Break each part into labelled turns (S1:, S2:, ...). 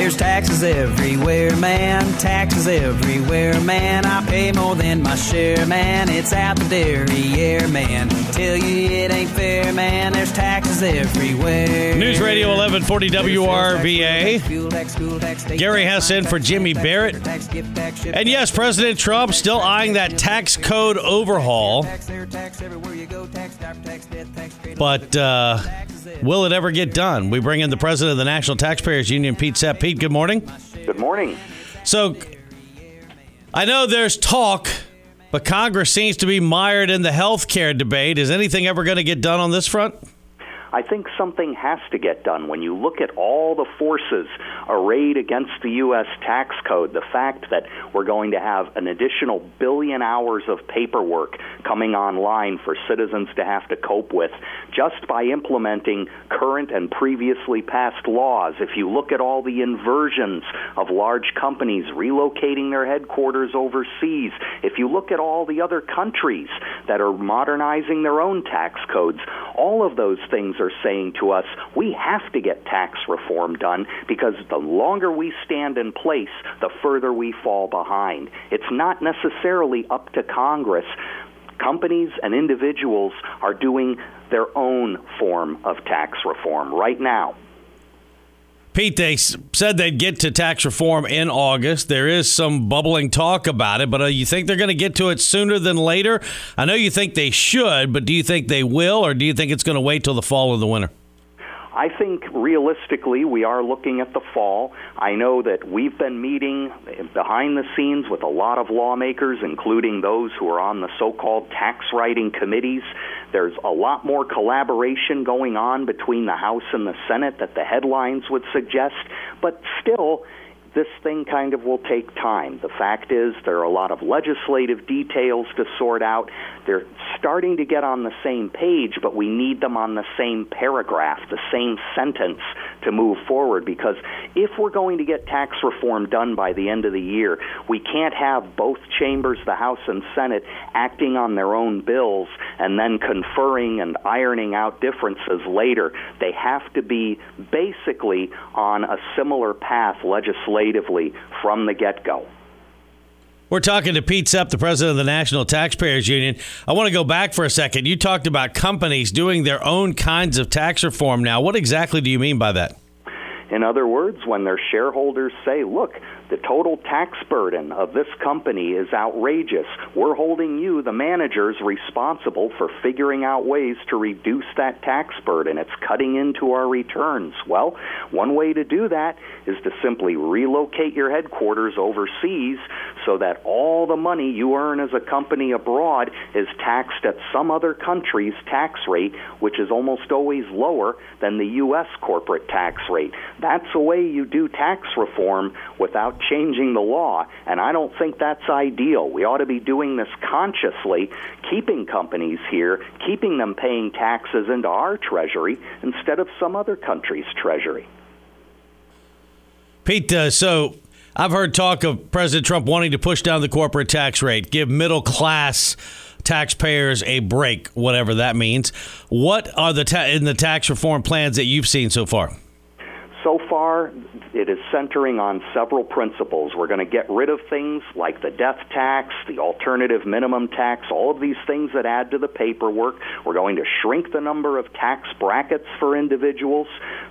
S1: There's taxes everywhere, man. Taxes everywhere, man. I pay more than my share, man. It's out the dairy man. Tell you it ain't fair, man. There's taxes everywhere.
S2: News Radio 1140 WRVA. Gary Hess for Jimmy Barrett. And yes, President Trump still eyeing that tax code overhaul. But uh, will it ever get done? We bring in the president of the National Taxpayers Union, Pete Sepp. Pete, good morning.
S3: Good morning.
S2: So I know there's talk, but Congress seems to be mired in the health care debate. Is anything ever going to get done on this front?
S3: I think something has to get done. When you look at all the forces arrayed against the U.S. tax code, the fact that we're going to have an additional billion hours of paperwork coming online for citizens to have to cope with just by implementing current and previously passed laws. If you look at all the inversions of large companies relocating their headquarters overseas, if you look at all the other countries that are modernizing their own tax codes, all of those things are saying to us we have to get tax reform done because the longer we stand in place, the further we fall behind. It's not necessarily up to Congress. Companies and individuals are doing their own form of tax reform right now.
S2: Pete, they said they'd get to tax reform in August. There is some bubbling talk about it, but uh, you think they're going to get to it sooner than later? I know you think they should, but do you think they will, or do you think it's going to wait till the fall or the winter?
S3: I think realistically, we are looking at the fall. I know that we've been meeting behind the scenes with a lot of lawmakers, including those who are on the so called tax writing committees. There's a lot more collaboration going on between the House and the Senate that the headlines would suggest, but still, this thing kind of will take time. The fact is, there are a lot of legislative details to sort out. They're starting to get on the same page, but we need them on the same paragraph, the same sentence to move forward. Because if we're going to get tax reform done by the end of the year, we can't have both chambers, the House and Senate, acting on their own bills and then conferring and ironing out differences later. They have to be basically on a similar path legislatively legislatively from the get go.
S2: We're talking to Pete Sepp, the president of the National Taxpayers Union. I want to go back for a second. You talked about companies doing their own kinds of tax reform now. What exactly do you mean by that?
S3: In other words, when their shareholders say, look, the total tax burden of this company is outrageous. We're holding you, the managers, responsible for figuring out ways to reduce that tax burden. It's cutting into our returns. Well, one way to do that is to simply relocate your headquarters overseas so that all the money you earn as a company abroad is taxed at some other country's tax rate, which is almost always lower than the U.S. corporate tax rate. That's a way you do tax reform without changing the law, and I don't think that's ideal. We ought to be doing this consciously, keeping companies here, keeping them paying taxes into our treasury instead of some other country's treasury.
S2: Pete, uh, so I've heard talk of President Trump wanting to push down the corporate tax rate, give middle class taxpayers a break, whatever that means. What are the ta- in the tax reform plans that you've seen so far?
S3: So far, it is centering on several principles. We're going to get rid of things like the death tax, the alternative minimum tax, all of these things that add to the paperwork. We're going to shrink the number of tax brackets for individuals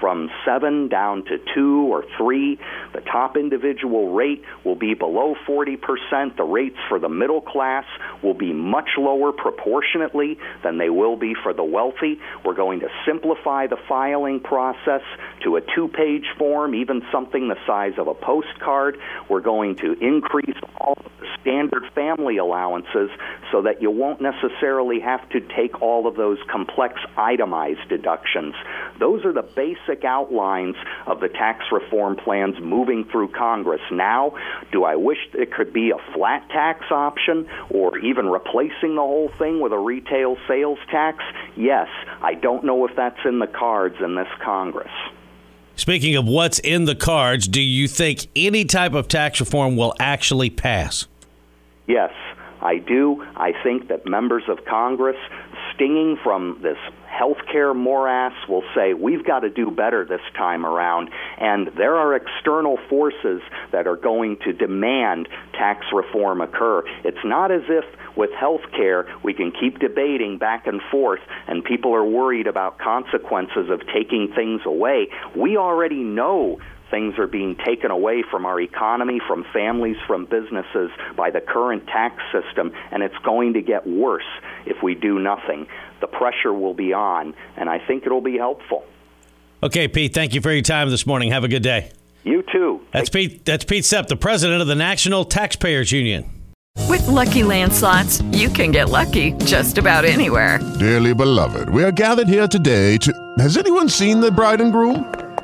S3: from seven down to two or three. The top individual rate will be below 40%. The rates for the middle class will be much lower proportionately than they will be for the wealthy. We're going to simplify the filing process to a two page form, even something the size of a postcard. We're going to increase all standard family allowances so that you won't necessarily have to take all of those complex itemized deductions. Those are the basic outlines of the tax reform plans moving through Congress. Now, do I wish it could be a flat tax option or even replacing the whole thing with a retail sales tax? Yes. I don't know if that's in the cards in this Congress.
S2: Speaking of what's in the cards, do you think any type of tax reform will actually pass?
S3: Yes, I do. I think that members of Congress, stinging from this healthcare morass, will say, we've got to do better this time around. And there are external forces that are going to demand tax reform occur. It's not as if with health care, we can keep debating back and forth, and people are worried about consequences of taking things away. We already know things are being taken away from our economy, from families, from businesses by the current tax system, and it's going to get worse if we do nothing. The pressure will be on, and I think it'll be helpful.
S2: Okay, Pete, thank you for your time this morning. Have a good day.
S3: You too.
S2: That's Pete that's Pete Sepp, the president of the National Taxpayers Union.
S4: With Lucky Land slots, you can get lucky just about anywhere.
S5: Dearly beloved, we are gathered here today to. Has anyone seen the bride and groom?